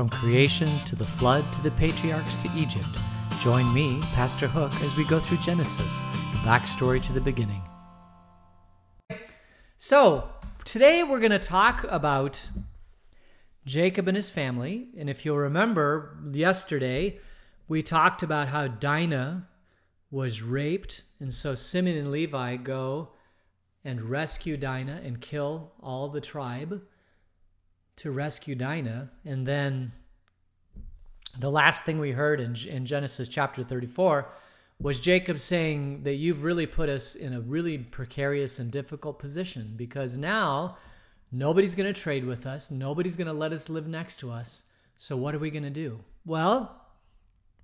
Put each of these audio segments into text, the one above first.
From creation to the flood to the patriarchs to Egypt, join me, Pastor Hook, as we go through Genesis, the backstory to the beginning. So, today we're going to talk about Jacob and his family. And if you'll remember, yesterday we talked about how Dinah was raped. And so Simeon and Levi go and rescue Dinah and kill all the tribe to rescue Dinah. And then the last thing we heard in, in Genesis chapter 34 was Jacob saying that you've really put us in a really precarious and difficult position because now nobody's going to trade with us, nobody's going to let us live next to us. So, what are we going to do? Well,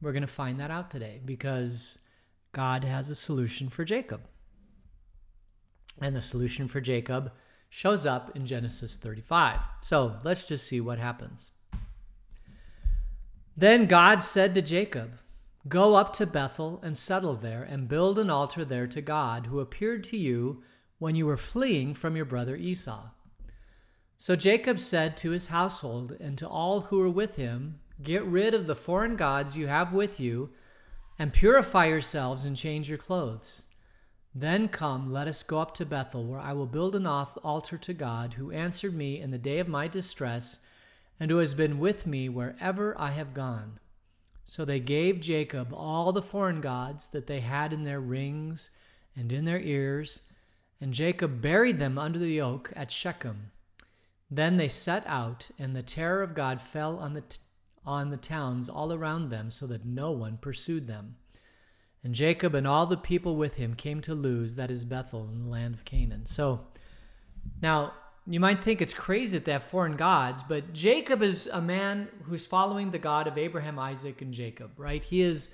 we're going to find that out today because God has a solution for Jacob. And the solution for Jacob shows up in Genesis 35. So let's just see what happens. Then God said to Jacob, Go up to Bethel and settle there, and build an altar there to God, who appeared to you when you were fleeing from your brother Esau. So Jacob said to his household and to all who were with him, Get rid of the foreign gods you have with you, and purify yourselves and change your clothes. Then come, let us go up to Bethel, where I will build an altar to God, who answered me in the day of my distress, and who has been with me wherever I have gone. So they gave Jacob all the foreign gods that they had in their rings and in their ears, and Jacob buried them under the oak at Shechem. Then they set out, and the terror of God fell on the, t- on the towns all around them, so that no one pursued them. And Jacob and all the people with him came to Luz, that is Bethel, in the land of Canaan. So now you might think it's crazy that they have foreign gods, but Jacob is a man who's following the God of Abraham, Isaac, and Jacob, right? He is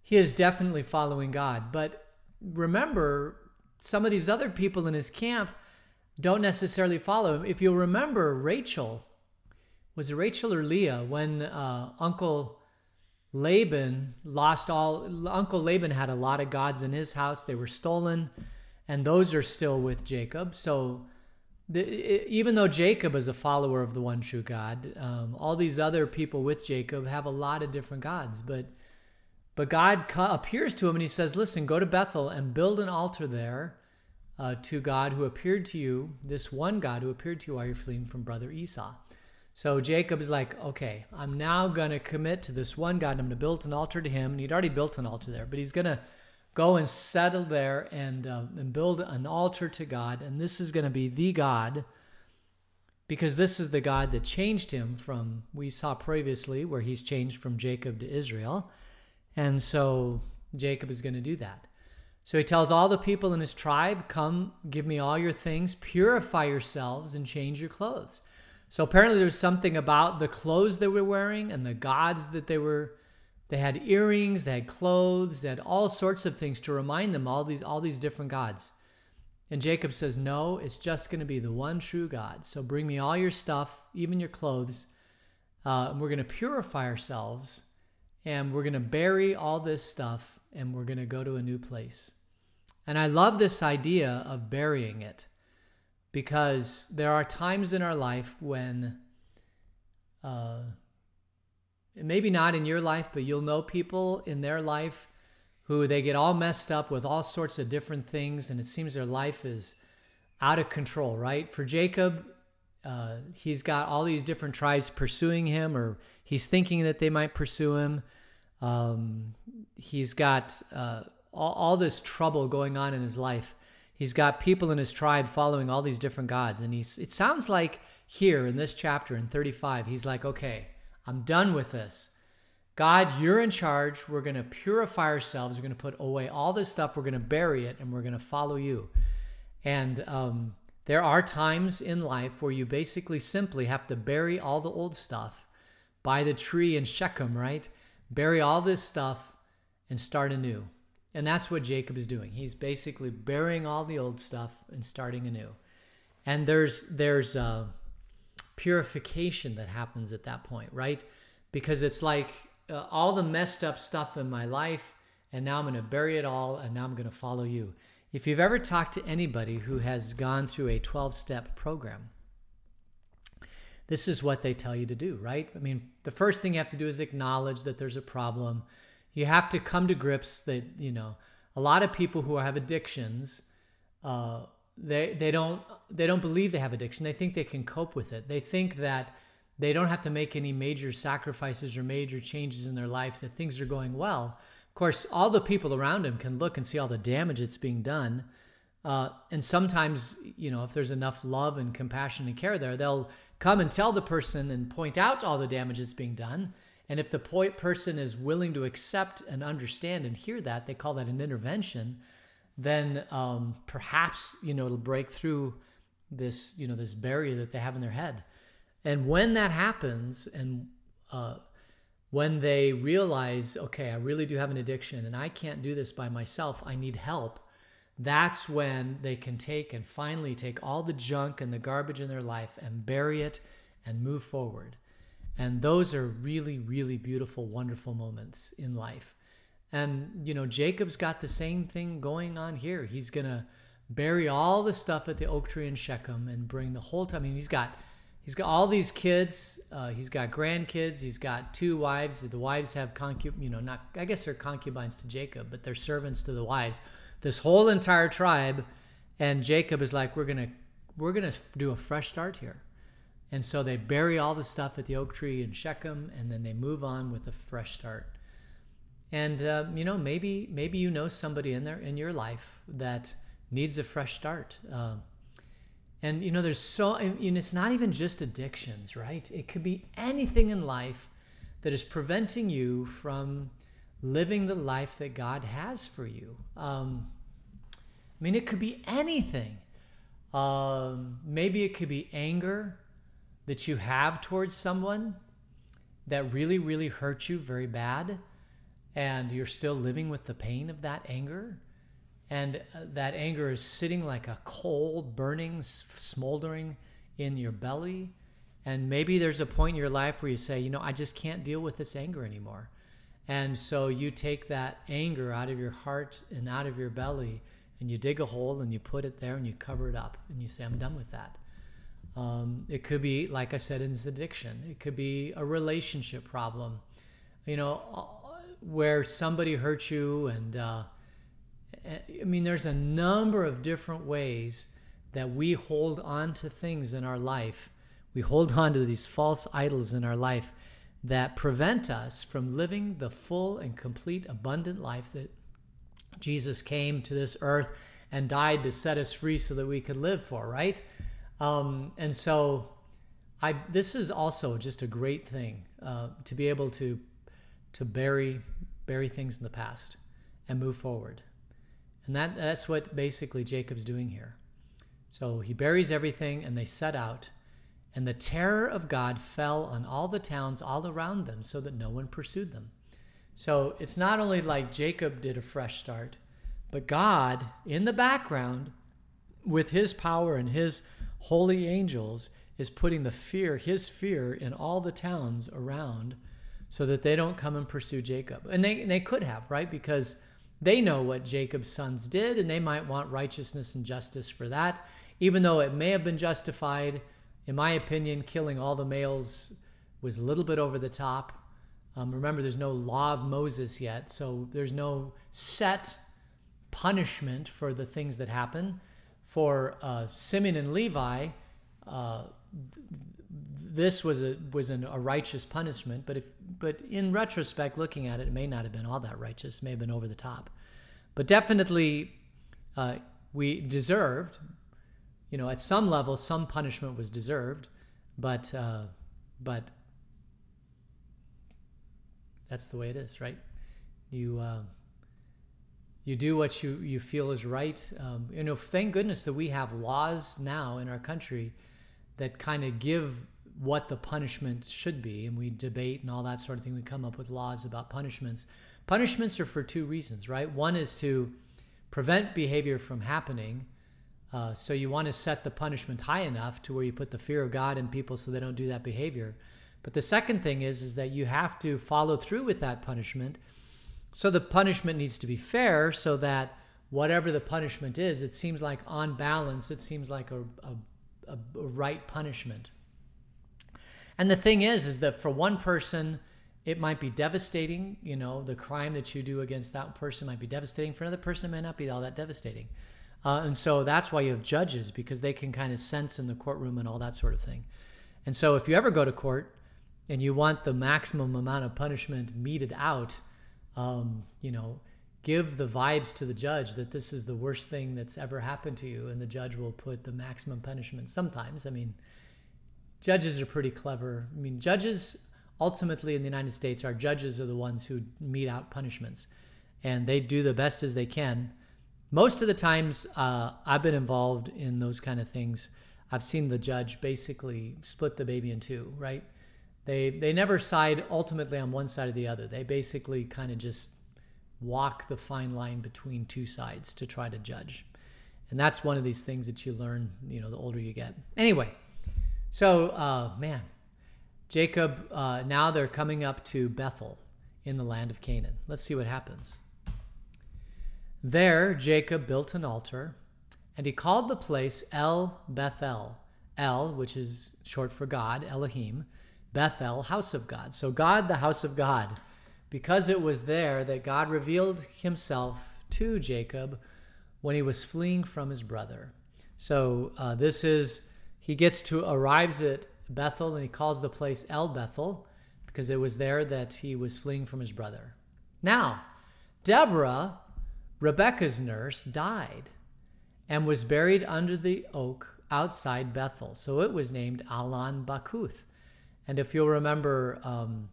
he is definitely following God. But remember, some of these other people in his camp don't necessarily follow him. If you'll remember, Rachel was it Rachel or Leah when uh, Uncle Laban lost all, Uncle Laban had a lot of gods in his house. They were stolen, and those are still with Jacob. So, the, even though Jacob is a follower of the one true God, um, all these other people with Jacob have a lot of different gods. But, but God appears to him and he says, Listen, go to Bethel and build an altar there uh, to God who appeared to you, this one God who appeared to you while you're fleeing from brother Esau. So Jacob is like, okay, I'm now going to commit to this one God. I'm going to build an altar to him. And he'd already built an altar there, but he's going to go and settle there and, uh, and build an altar to God. And this is going to be the God because this is the God that changed him from, we saw previously, where he's changed from Jacob to Israel. And so Jacob is going to do that. So he tells all the people in his tribe, Come, give me all your things, purify yourselves, and change your clothes. So apparently there's something about the clothes they were wearing and the gods that they were they had earrings, they had clothes, they had all sorts of things to remind them all these all these different gods. And Jacob says, "No, it's just going to be the one true God. So bring me all your stuff, even your clothes, uh, and we're going to purify ourselves, and we're going to bury all this stuff, and we're going to go to a new place." And I love this idea of burying it because there are times in our life when uh, maybe not in your life but you'll know people in their life who they get all messed up with all sorts of different things and it seems their life is out of control right? For jacob uh, he's got all these different tribes pursuing him or he's thinking that they might pursue him. Um, he's got uh, all, all this trouble going on in his life he's got people in his tribe following all these different gods and he's it sounds like here in this chapter in 35 he's like okay i'm done with this. God you're in charge. We're going to purify ourselves. We're going to put away all this stuff. We're going to bury it and we're going to follow you. And um, there are times in life where you basically simply have to bury all the old stuff by the tree in shechem right? Bury all this stuff and start anew and that's what Jacob is doing. He's basically burying all the old stuff and starting anew. And there's there's uh, purification that happens at that point, right? Because it's like uh, all the messed up stuff in my life, and now I'm going to bury it all, and now I'm going to follow you. If you've ever talked to anybody who has gone through a 12 step program, this is what they tell you to do, right? I mean, the first thing you have to do is acknowledge that there's a problem. You have to come to grips that, you know, a lot of people who have addictions, uh, they they don't they don't believe they have addiction. They think they can cope with it. They think that they don't have to make any major sacrifices or major changes in their life. That things are going well. Of course, all the people around him can look and see all the damage that's being done. Uh, and sometimes, you know, if there's enough love and compassion and care there, they'll come and tell the person and point out all the damage that's being done. And if the person is willing to accept and understand and hear that, they call that an intervention then um, perhaps you know it'll break through this you know this barrier that they have in their head. And when that happens and uh, when they realize okay i really do have an addiction and i can't do this by myself i need help that's when they can take and finally take all the junk and the garbage in their life and bury it and move forward and those are really really beautiful wonderful moments in life and, you know, Jacob's got the same thing going on here. He's going to bury all the stuff at the oak tree in Shechem and bring the whole time. I mean, he's got he's got all these kids. Uh, he's got grandkids. He's got two wives. The wives have concub, you know, not I guess they're concubines to Jacob, but they're servants to the wives. This whole entire tribe, and Jacob is like, we're gonna we're gonna do a fresh start here. And so they bury all the stuff at the oak tree in Shechem, and then they move on with a fresh start. And uh, you know, maybe maybe you know somebody in there in your life that needs a fresh start. Uh, and you know, there's so and it's not even just addictions, right? It could be anything in life that is preventing you from living the life that God has for you. Um, I mean, it could be anything. Um, maybe it could be anger that you have towards someone that really, really hurt you very bad and you're still living with the pain of that anger and uh, that anger is sitting like a coal burning smoldering in your belly and maybe there's a point in your life where you say you know i just can't deal with this anger anymore. And so you take that anger out of your heart and out of your belly and you dig a hole and you put it there and you cover it up and you say i'm done with that um, it could be like i said in this addiction. It could be a relationship problem. You know where somebody hurt you and uh, i mean there's a number of different ways that we hold on to things in our life. We hold on to these false idols in our life that prevent us from living the full and complete abundant life that jesus came to this earth and died to set us free so that we could live for right um, and so I, this is also just a great thing uh, to be able to to bury bury things in the past and move forward. And that, that's what basically Jacob's doing here. So he buries everything and they set out. And the terror of God fell on all the towns all around them so that no one pursued them. So it's not only like Jacob did a fresh start, but God in the background, with his power and his holy angels, is putting the fear, his fear, in all the towns around so that they don't come and pursue Jacob. And they, they could have, right? Because they know what Jacob's sons did, and they might want righteousness and justice for that, even though it may have been justified. In my opinion, killing all the males was a little bit over the top. Um, remember, there's no law of Moses yet, so there's no set punishment for the things that happen. For uh, Simeon and Levi, uh, this was a was an, a righteous punishment, but if but in retrospect, looking at it, it may not have been all that righteous. It may have been over the top, but definitely uh, we deserved. You know, at some level, some punishment was deserved, but uh, but that's the way it is, right? You uh, you do what you you feel is right. Um, you know, thank goodness that we have laws now in our country that kind of give what the punishment should be, and we debate and all that sort of thing. We come up with laws about punishments. Punishments are for two reasons, right? One is to prevent behavior from happening. Uh, so you want to set the punishment high enough to where you put the fear of God in people so they don't do that behavior. But the second thing is is that you have to follow through with that punishment. So the punishment needs to be fair so that whatever the punishment is, it seems like on balance, it seems like a, a, a right punishment, And the thing is, is that for one person, it might be devastating. You know, the crime that you do against that person might be devastating. For another person, it may not be all that devastating. Uh, and so that's why you have judges because they can kind of sense in the courtroom and all that sort of thing. And so if you ever go to court and you want the maximum amount of punishment meted out, um, you know, give the vibes to the judge that this is the worst thing that's ever happened to you, and the judge will put the maximum punishment. Sometimes, I mean, judges are pretty clever. I mean, judges ultimately in the United States, our judges are the ones who mete out punishments, and they do the best as they can. Most of the times, uh, I've been involved in those kind of things. I've seen the judge basically split the baby in two, right? They they never side ultimately on one side or the other. They basically kind of just walk the fine line between two sides to try to judge. And that's one of these things that you learn, you know, the older you get. Anyway, so uh, man, Jacob, uh, now they're coming up to Bethel in the land of Canaan. Let's see what happens. There, Jacob built an altar, and he called the place El Bethel. El, which is short for God, Elohim, Bethel, house of God. So, God, the house of God because it was there that God revealed himself to Jacob when he was fleeing from his brother. So uh, this is, he gets to, arrives at Bethel and he calls the place El Bethel because it was there that he was fleeing from his brother. Now, Deborah, Rebecca's nurse, died and was buried under the oak outside Bethel. So it was named Allon Bachuth. And if you'll remember, um,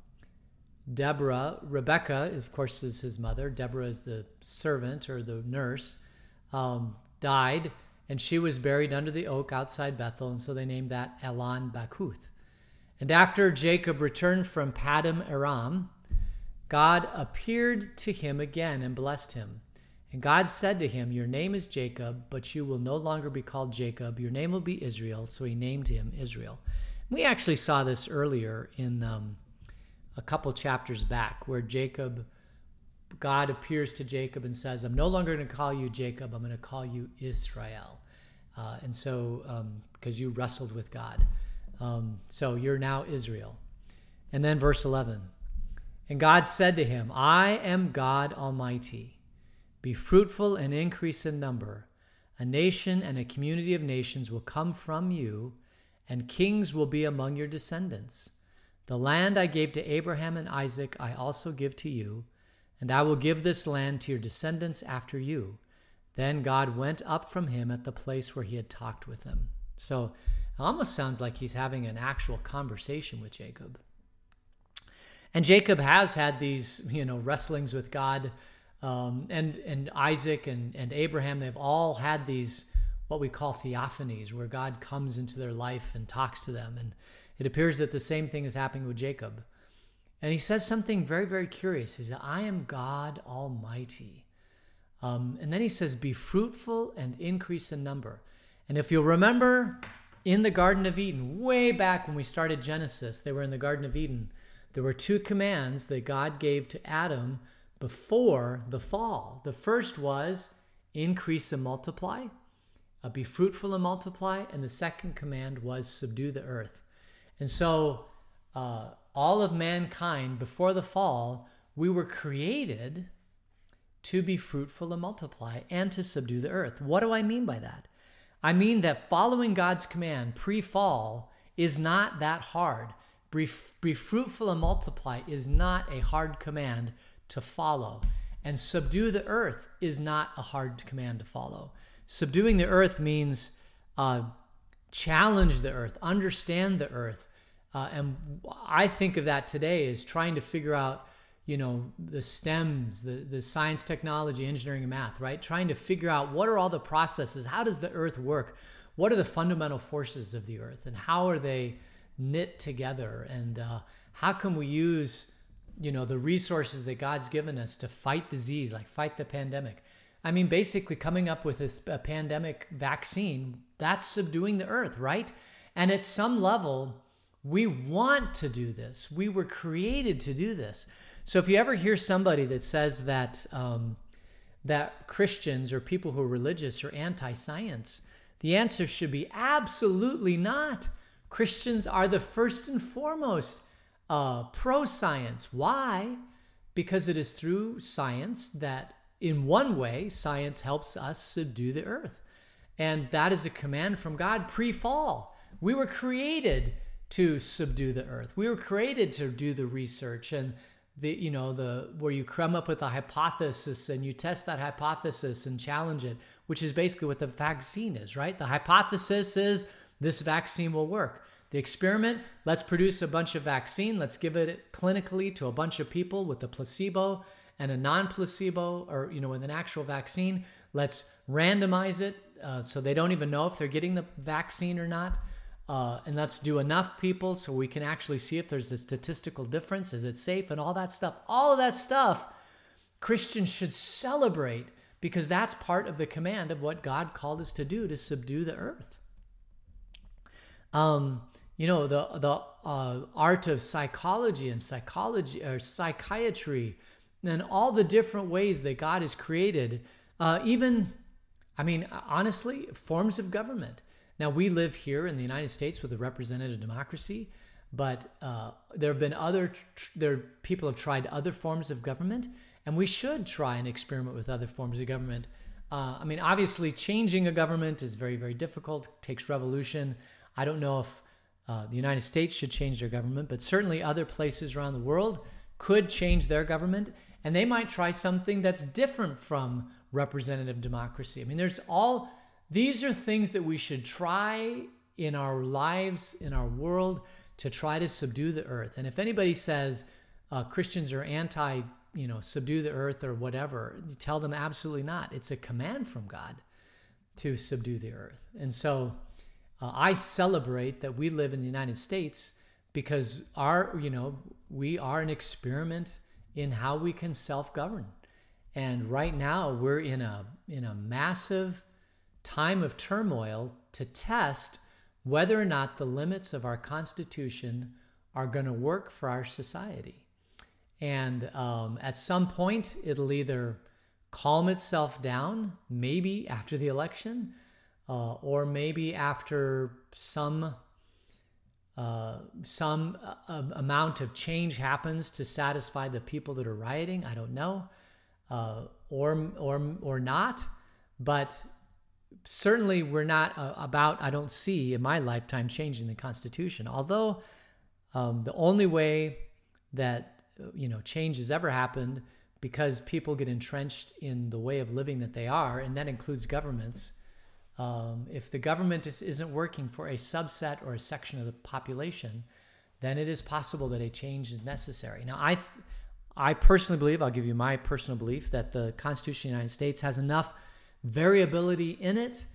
Deborah, Rebecca, of course, is his mother. Deborah is the servant or the nurse, um, died, and she was buried under the oak outside Bethel, and so they named that Allon Bachuth. And after Jacob returned from Paddan Aram, God appeared to him again and blessed him. And God said to him, Your name is Jacob, but you will no longer be called Jacob. Your name will be Israel. So he named him Israel. We actually saw this earlier in um, a couple chapters back where Jacob, God appears to Jacob and says, I'm no longer going to call you Jacob, I'm going to call you Israel. Uh, and so, because um, you wrestled with God. Um, so you're now Israel. And then verse 11 And God said to him, I am God Almighty. Be fruitful and increase in number. A nation and a community of nations will come from you, and kings will be among your descendants. The land I gave to Abraham and Isaac I also give to you, and I will give this land to your descendants after you. Then God went up from him at the place where he had talked with him. So it almost sounds like he's having an actual conversation with Jacob. And Jacob has had these, you know, wrestlings with God. Um, and, and Isaac and, and Abraham, they've all had these, what we call theophanies, where God comes into their life and talks to them. And, it appears that the same thing is happening with Jacob. And he says something very, very curious. He says, I am God Almighty. Um, and then he says, Be fruitful and increase in number. And if you'll remember in the Garden of Eden, way back when we started Genesis, they were in the Garden of Eden. There were two commands that God gave to Adam before the fall. The first was increase and multiply, uh, be fruitful and multiply. And the second command was subdue the earth. And so, uh, all of mankind before the fall, we were created to be fruitful and multiply and to subdue the earth. What do I mean by that? I mean that following God's command pre fall is not that hard. Be, be fruitful and multiply is not a hard command to follow. And subdue the earth is not a hard command to follow. Subduing the earth means uh, challenge the earth, understand the earth. Uh, and I think of that today as trying to figure out, you know, the STEMs, the, the science, technology, engineering, and math, right? Trying to figure out what are all the processes? How does the earth work? What are the fundamental forces of the earth? And how are they knit together? And uh, how can we use, you know, the resources that God's given us to fight disease, like fight the pandemic? I mean, basically, coming up with this a pandemic vaccine, that's subduing the earth, right? And at some level, we want to do this. We were created to do this. So if you ever hear somebody that says that um, that Christians or people who are religious are anti-science, the answer should be absolutely not. Christians are the first and foremost uh, pro science. Why? Because it is through science that, in one way, science helps us subdue the earth. And that is a command from God pre fall. We were created to subdue the earth. We were created to do the research and the you know the where you come up with a hypothesis and you test that hypothesis and challenge it, which is basically what the vaccine is, right? The hypothesis is this vaccine will work. The experiment, let's produce a bunch of vaccine, let's give it clinically to a bunch of people with a placebo and a non-placebo or you know with an actual vaccine. Let's randomize it uh, so they don't even know if they're getting the vaccine or not. Uh, and let's do enough people so we can actually see if there's a statistical difference. Is it safe and all that stuff? All of that stuff Christians should celebrate because that's part of the command of what God called us to do to subdue the earth. Um, you know the the uh, art of psychology and psychology or psychiatry and all the different ways that God has created. Uh, even, I mean, honestly, forms of government. Now, we live here in the United States with a representative democracy, but uh, there have been other, there people have tried other forms of government, and we should try and experiment with other forms of government. Uh, I mean, obviously, changing a government is very, very difficult, takes revolution. I don't know if uh, the United States should change their government, but certainly other places around the world could change their government, and they might try something that's different from representative democracy. I mean, there's all these are things that we should try in our lives, in our world, to try to subdue the earth. And if anybody says uh, Christians are anti, you know, subdue the earth or whatever, tell them absolutely not. It's a command from God to subdue the earth. And so uh, I celebrate that we live in the United States because our, you know, we are an experiment in how we can self-govern. And right now we're in a in a massive time of turmoil to test whether or not the limits of our Constitution are going to work for our society. And um, at some point, it'll either calm itself down, maybe after the election, uh, or maybe after some uh, some uh, amount of change happens to satisfy the people that are rioting. I don't know, uh, or or or not. But certainly we're not uh, about, I don't see in my lifetime changing the Constitution. Although um, the only way that, uh, you know, change has ever happened because people get entrenched in the way of living that they are, and that includes governments. Um, if the government is, isn't working for a subset or a section of the population, then it is possible that a change is necessary. Now, I, I personally believe, I'll give you my personal belief, that the Constitution of the United States has enough variability in it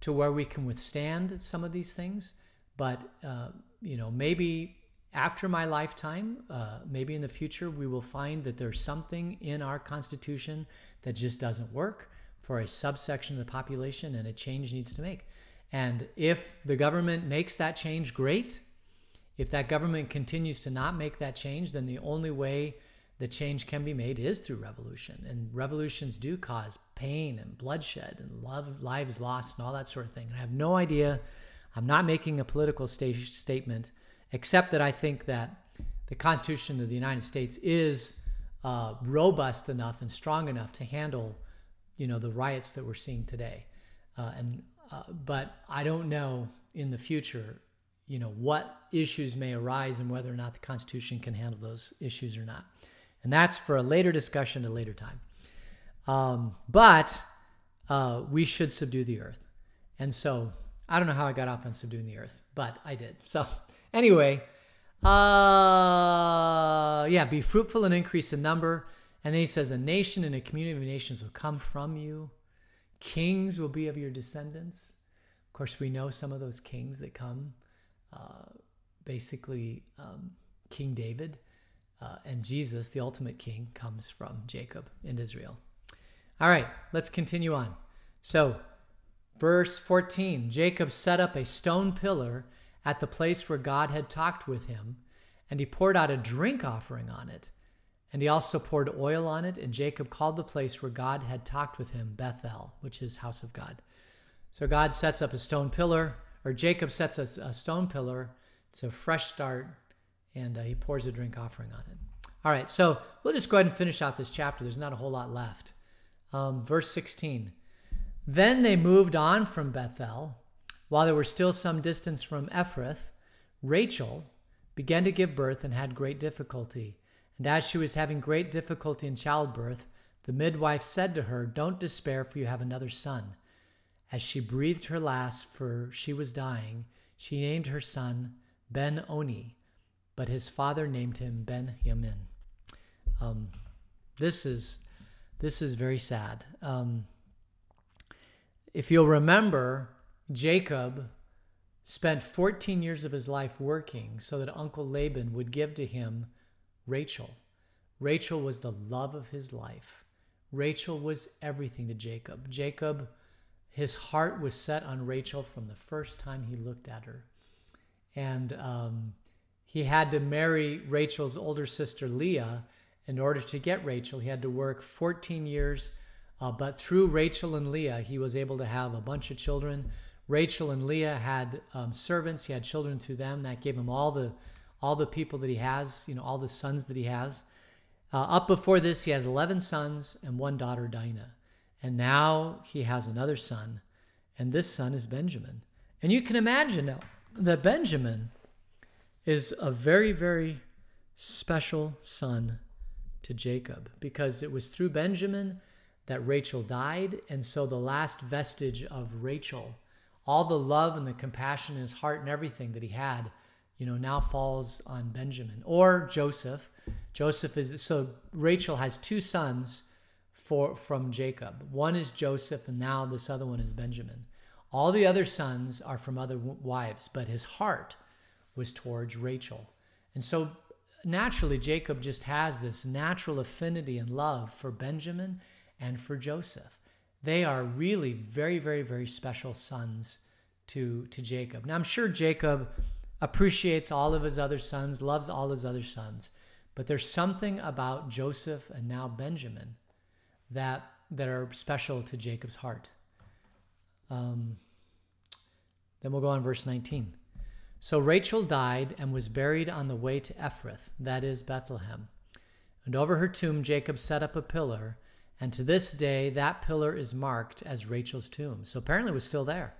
to where we can withstand some of these things. But, uh, you know, maybe after my lifetime, uh, maybe in the future, we will find that there's something in our Constitution that just doesn't work for a subsection of the population and a change needs to make. And if the government makes that change, great. If that government continues to not make that change, then the only way the change can be made is through revolution. And revolutions do cause pain and bloodshed and love, lives lost and all that sort of thing. And I have no idea. I'm not making a political sta- statement, except that I think that the Constitution of the United States is uh, robust enough and strong enough to handle, you know, the riots that we're seeing today. Uh, and uh, but I don't know in the future, you know, what issues may arise and whether or not the Constitution can handle those issues or not. And that's for a later discussion, a later time. Um, but uh, we should subdue the earth. And so I don't know how I got off on subduing the earth, but I did. So anyway, uh, yeah, be fruitful and increase in number. And then he says, a nation and a community of nations will come from you. Kings will be of your descendants. Of course, we know some of those kings that come. Uh, basically, um, King David uh, and Jesus, the ultimate king, comes from Jacob and Israel. All right, let's continue on. So, verse 14 Jacob set up a stone pillar at the place where God had talked with him, and he poured out a drink offering on it. And he also poured oil on it, and Jacob called the place where God had talked with him Bethel, which is house of God. So God sets up a stone pillar, or Jacob sets a, a stone pillar It's a fresh start, and uh, he pours a drink offering on it. All right, so we'll just go ahead and finish out this chapter. There's not a whole lot left. Um, verse 16. Then they moved on from Bethel. While they were still some distance from Ephrath, Rachel began to give birth and had great difficulty. And as she was having great difficulty in childbirth, the midwife said to her, Don't despair, for you have another son. As she breathed her last, for she was dying, she named her son Ben Oni, but his father named him Ben Yamin. Um, this is this is very sad. Um, if you'll remember, Jacob spent 14 years of his life working so that Uncle Laban would give to him Rachel. Rachel was the love of his life. Rachel was everything to Jacob. Jacob, his heart was set on Rachel from the first time he looked at her. And um, he had to marry Rachel's older sister Leah in order to get Rachel. He had to work 14 years, uh, but through Rachel and Leah, he was able to have a bunch of children. Rachel and Leah had um, servants. He had children through them. That gave him all the all the people that he has. You know, all the sons that he has. Uh, up before this, he has 11 sons and one daughter, Dinah. And now he has another son, and this son is Benjamin. And you can imagine now that Benjamin is a very, very special son to Jacob because it was through Benjamin that Rachel died. And so the last vestige of Rachel, all the love and the compassion in his heart and everything that he had, you know, now falls on Benjamin or Joseph. Joseph is so Rachel has two sons for from Jacob. One is Joseph, and now this other one is Benjamin. All the other sons are from other wives, but his heart was towards Rachel. And so naturally, Jacob just has this natural affinity and love for Benjamin and for Joseph. They are really very, very, very special sons to, to Jacob. Now, I'm sure Jacob appreciates all of his other sons, loves all his other sons, but there's something about Joseph and now Benjamin that, that are special to Jacob's heart. Um, then we'll go on verse 19. So Rachel died and was buried on the way to Ephrath, that is Bethlehem. And over her tomb Jacob set up a pillar, and to this day that pillar is marked as Rachel's tomb. So apparently it was still there.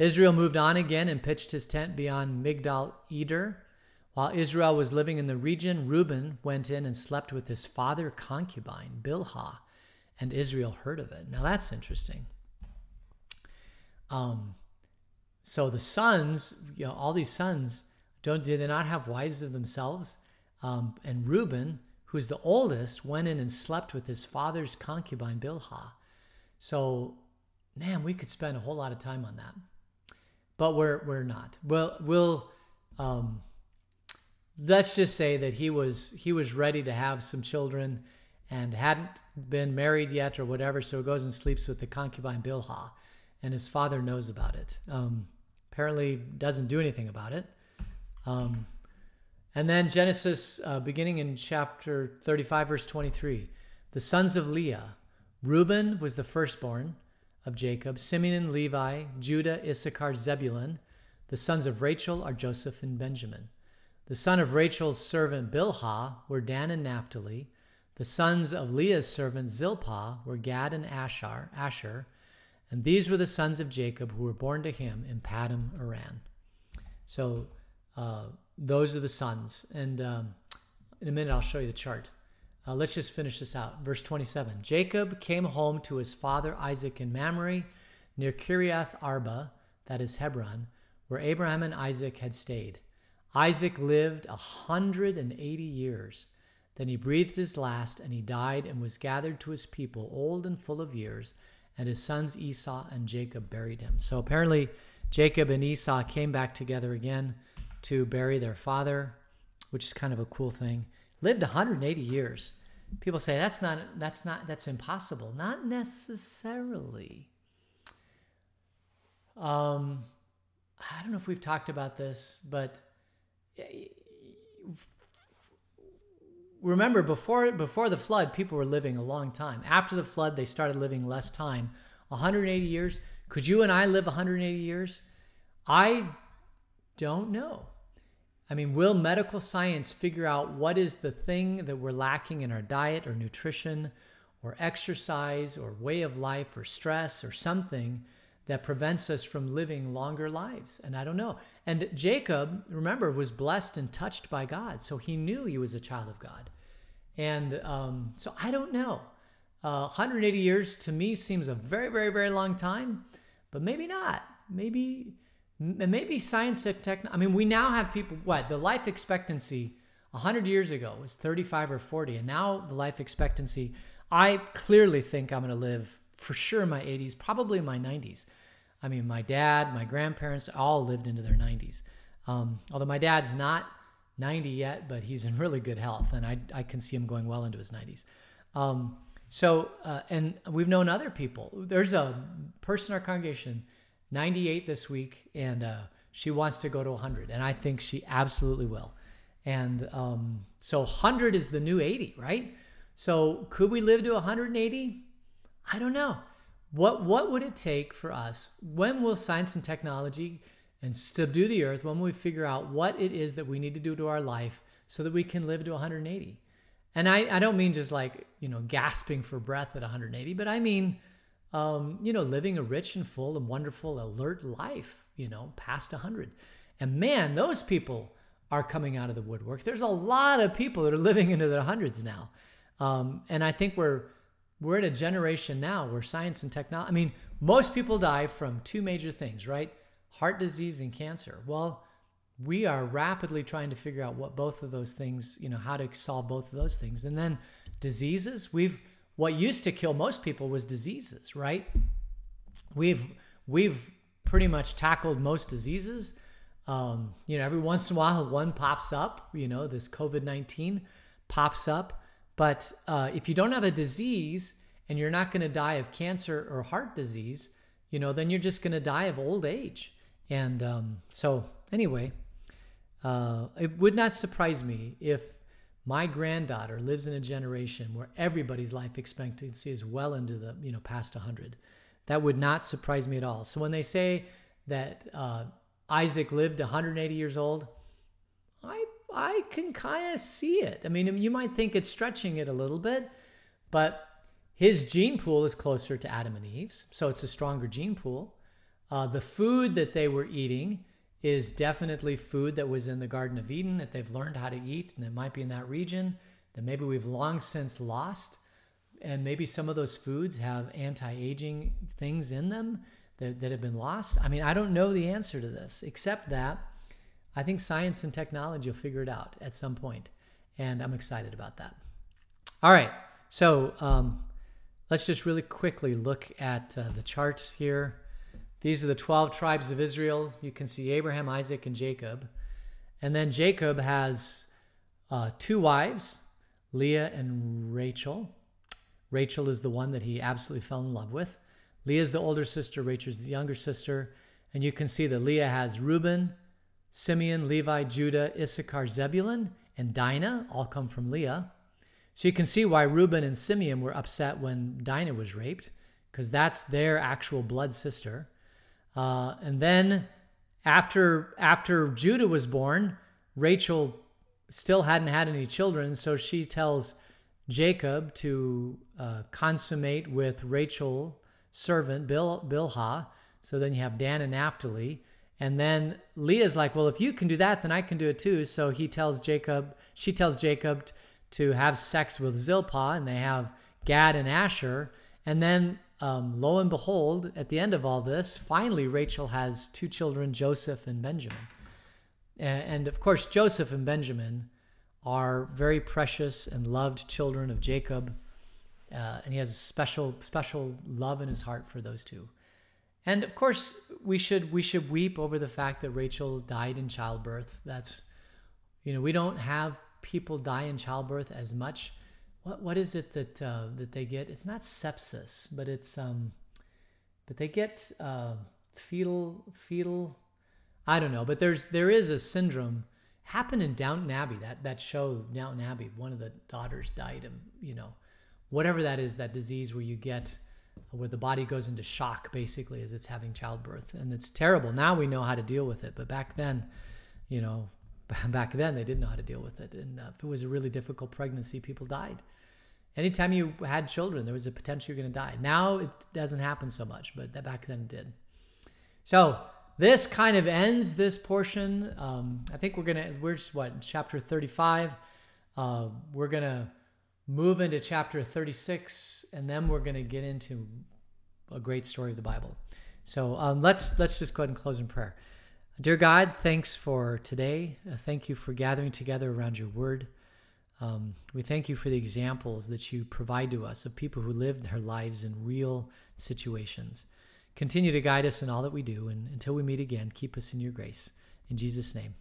Israel moved on again and pitched his tent beyond Migdal Eder. While Israel was living in the region, Reuben went in and slept with his father concubine, Bilhah, and Israel heard of it. Now that's interesting. Um, so the sons, you know, all these sons, don't did they not have wives of themselves? Um, and Reuben, who's the oldest, went in and slept with his father's concubine Bilhah. So, man, we could spend a whole lot of time on that, but we're we're not. Well, we'll um, let's just say that he was he was ready to have some children and hadn't been married yet or whatever, so he goes and sleeps with the concubine Bilhah and his father knows about it. Um, apparently, doesn't do anything about it. Um, and then Genesis, uh, beginning in chapter 35, verse 23, the sons of Leah. Reuben was the firstborn of Jacob, Simeon, Levi, Judah, Issachar, Zebulun. The sons of Rachel are Joseph and Benjamin. The son of Rachel's servant Bilhah were Dan and Naphtali. The sons of Leah's servant Zilpah were Gad and Asher. Asher. And these were the sons of Jacob who were born to him in Paddan Aram. So uh, those are the sons. And um, in a minute, I'll show you the chart. Uh, let's just finish this out. Verse 27 Jacob came home to his father Isaac in Mamre near Kiriath Arba, that is Hebron, where Abraham and Isaac had stayed. Isaac lived a hundred and eighty years. Then he breathed his last, and he died and was gathered to his people, old and full of years and his sons Esau and Jacob buried him. So apparently, Jacob and Esau came back together again to bury their father, which is kind of a cool thing. Lived 180 years. People say that's not that's not that's impossible. Not necessarily. Um, I don't know if we've talked about this, but remember before before the flood people were living a long time after the flood they started living less time 180 years could you and i live 180 years i don't know I mean, will medical science figure out what is the thing that we're lacking in our diet or nutrition or exercise or way of life or stress or something that prevents us from living longer lives? And I don't know. And Jacob, remember, was blessed and touched by God. So he knew he was a child of God. And um, so I don't know. Uh, 180 years to me seems a very, very, very long time, but maybe not. Maybe maybe science and tech. I mean, we now have people. What the life expectancy 100 years ago was 35 or 40, and now the life expectancy. I clearly think I'm going to live for sure in my 80s, probably in my 90s. I mean, my dad, my grandparents all lived into their 90s. Um, although my dad's not 90 yet, but he's in really good health, and I, I can see him going well into his 90s. Um, so, uh, and we've known other people. There's a person in our congregation 98 this week, and uh, she wants to go to 100, and I think she absolutely will. And um, so 100 is the new 80, right? So could we live to 180? I don't know. What what would it take for us? When will science and technology and subdue the earth? When will we figure out what it is that we need to do to our life so that we can live to 180? And I, I don't mean just like, you know, gasping for breath at 180, but I mean um, you know, living a rich and full and wonderful, alert life, you know, past 100. And man, those people are coming out of the woodwork. There's a lot of people that are living into their hundreds now. Um, and I think we're we're in a generation now where science and technology, I mean, most people die from two major things, right? Heart disease and cancer. Well, we are rapidly trying to figure out what both of those things, you know, how to solve both of those things. And then diseases, we've what used to kill most people was diseases, right? We've we've pretty much tackled most diseases. Um, you know, every once in a while one pops up. You know, this COVID nineteen pops up, but uh, if you don't have a disease and you're not going to die of cancer or heart disease, you know, then you're just going to die of old age. And um, so, anyway, uh, it would not surprise me if my granddaughter lives in a generation where everybody's life expectancy is well into the you know past 100 that would not surprise me at all. So when they say that uh, isaac lived 180 years old i i can kind of see it. I mean you might think it's stretching it a little bit but his gene pool is closer to adam and eve's so it's a stronger gene pool. Uh, the food that they were eating is definitely food that was in the Garden of Eden that they've learned how to eat and it might be in that region that maybe we've long since lost. And maybe some of those foods have anti aging things in them that, that have been lost. I mean, I don't know the answer to this, except that I think science and technology will figure it out at some point, And I'm excited about that. All right. So um, let's just really quickly look at uh, the chart here. These are the 12 tribes of Israel. You can see Abraham, Isaac, and Jacob. And then Jacob has uh, two wives, Leah and Rachel. Rachel is the one that he absolutely fell in love with. Leah is the older sister, Rachel's the younger sister. And you can see that Leah has Reuben, Simeon, Levi, Judah, Issachar, Zebulun, and Dinah, all come from Leah. So you can see why Reuben and Simeon were upset when Dinah was raped, because that's their actual blood sister. Uh, and then after after Judah was born, Rachel still hadn't had any children, so she tells Jacob to uh, consummate with Rachel servant Bil, Bilhah. So then you have Dan and Naphtali. And then Leah's like, well, if you can do that, then I can do it too. So he tells Jacob, she tells Jacob to have sex with Zilpah, and they have Gad and Asher. And then um, lo and behold, at the end of all this, finally Rachel has two children, Joseph and Benjamin. And, and of course, Joseph and Benjamin are very precious and loved children of Jacob. Uh, and he has a special, special love in his heart for those two. And of course, we should we should weep over the fact that Rachel died in childbirth. That's, you know, we don't have people die in childbirth as much what what is it that uh, that they get? It's not sepsis, but it's um, but they get uh, fetal fetal. I don't know, but there's there is a syndrome happened in Downton Abbey. That that show Downton Abbey. One of the daughters died of you know, whatever that is, that disease where you get where the body goes into shock basically as it's having childbirth, and it's terrible. Now we know how to deal with it, but back then, you know, back then they didn't know how to deal with it. And uh, if it was a really difficult pregnancy, people died. Anytime you had children, there was a potential you're going to die. Now it doesn't happen so much, but that back then it did. So this kind of ends this portion. Um, I think we're gonna we're just what chapter 35. Uh, we're gonna move into chapter 36, and then we're gonna get into a great story of the Bible. So um, let's let's just go ahead and close in prayer. Dear God, thanks for today. Uh, thank you for gathering together around your word. Um, we thank you for the examples that you provide to us of people who lived their lives in real situations. Continue to guide us in all that we do, and until we meet again, keep us in your grace. In Jesus' name,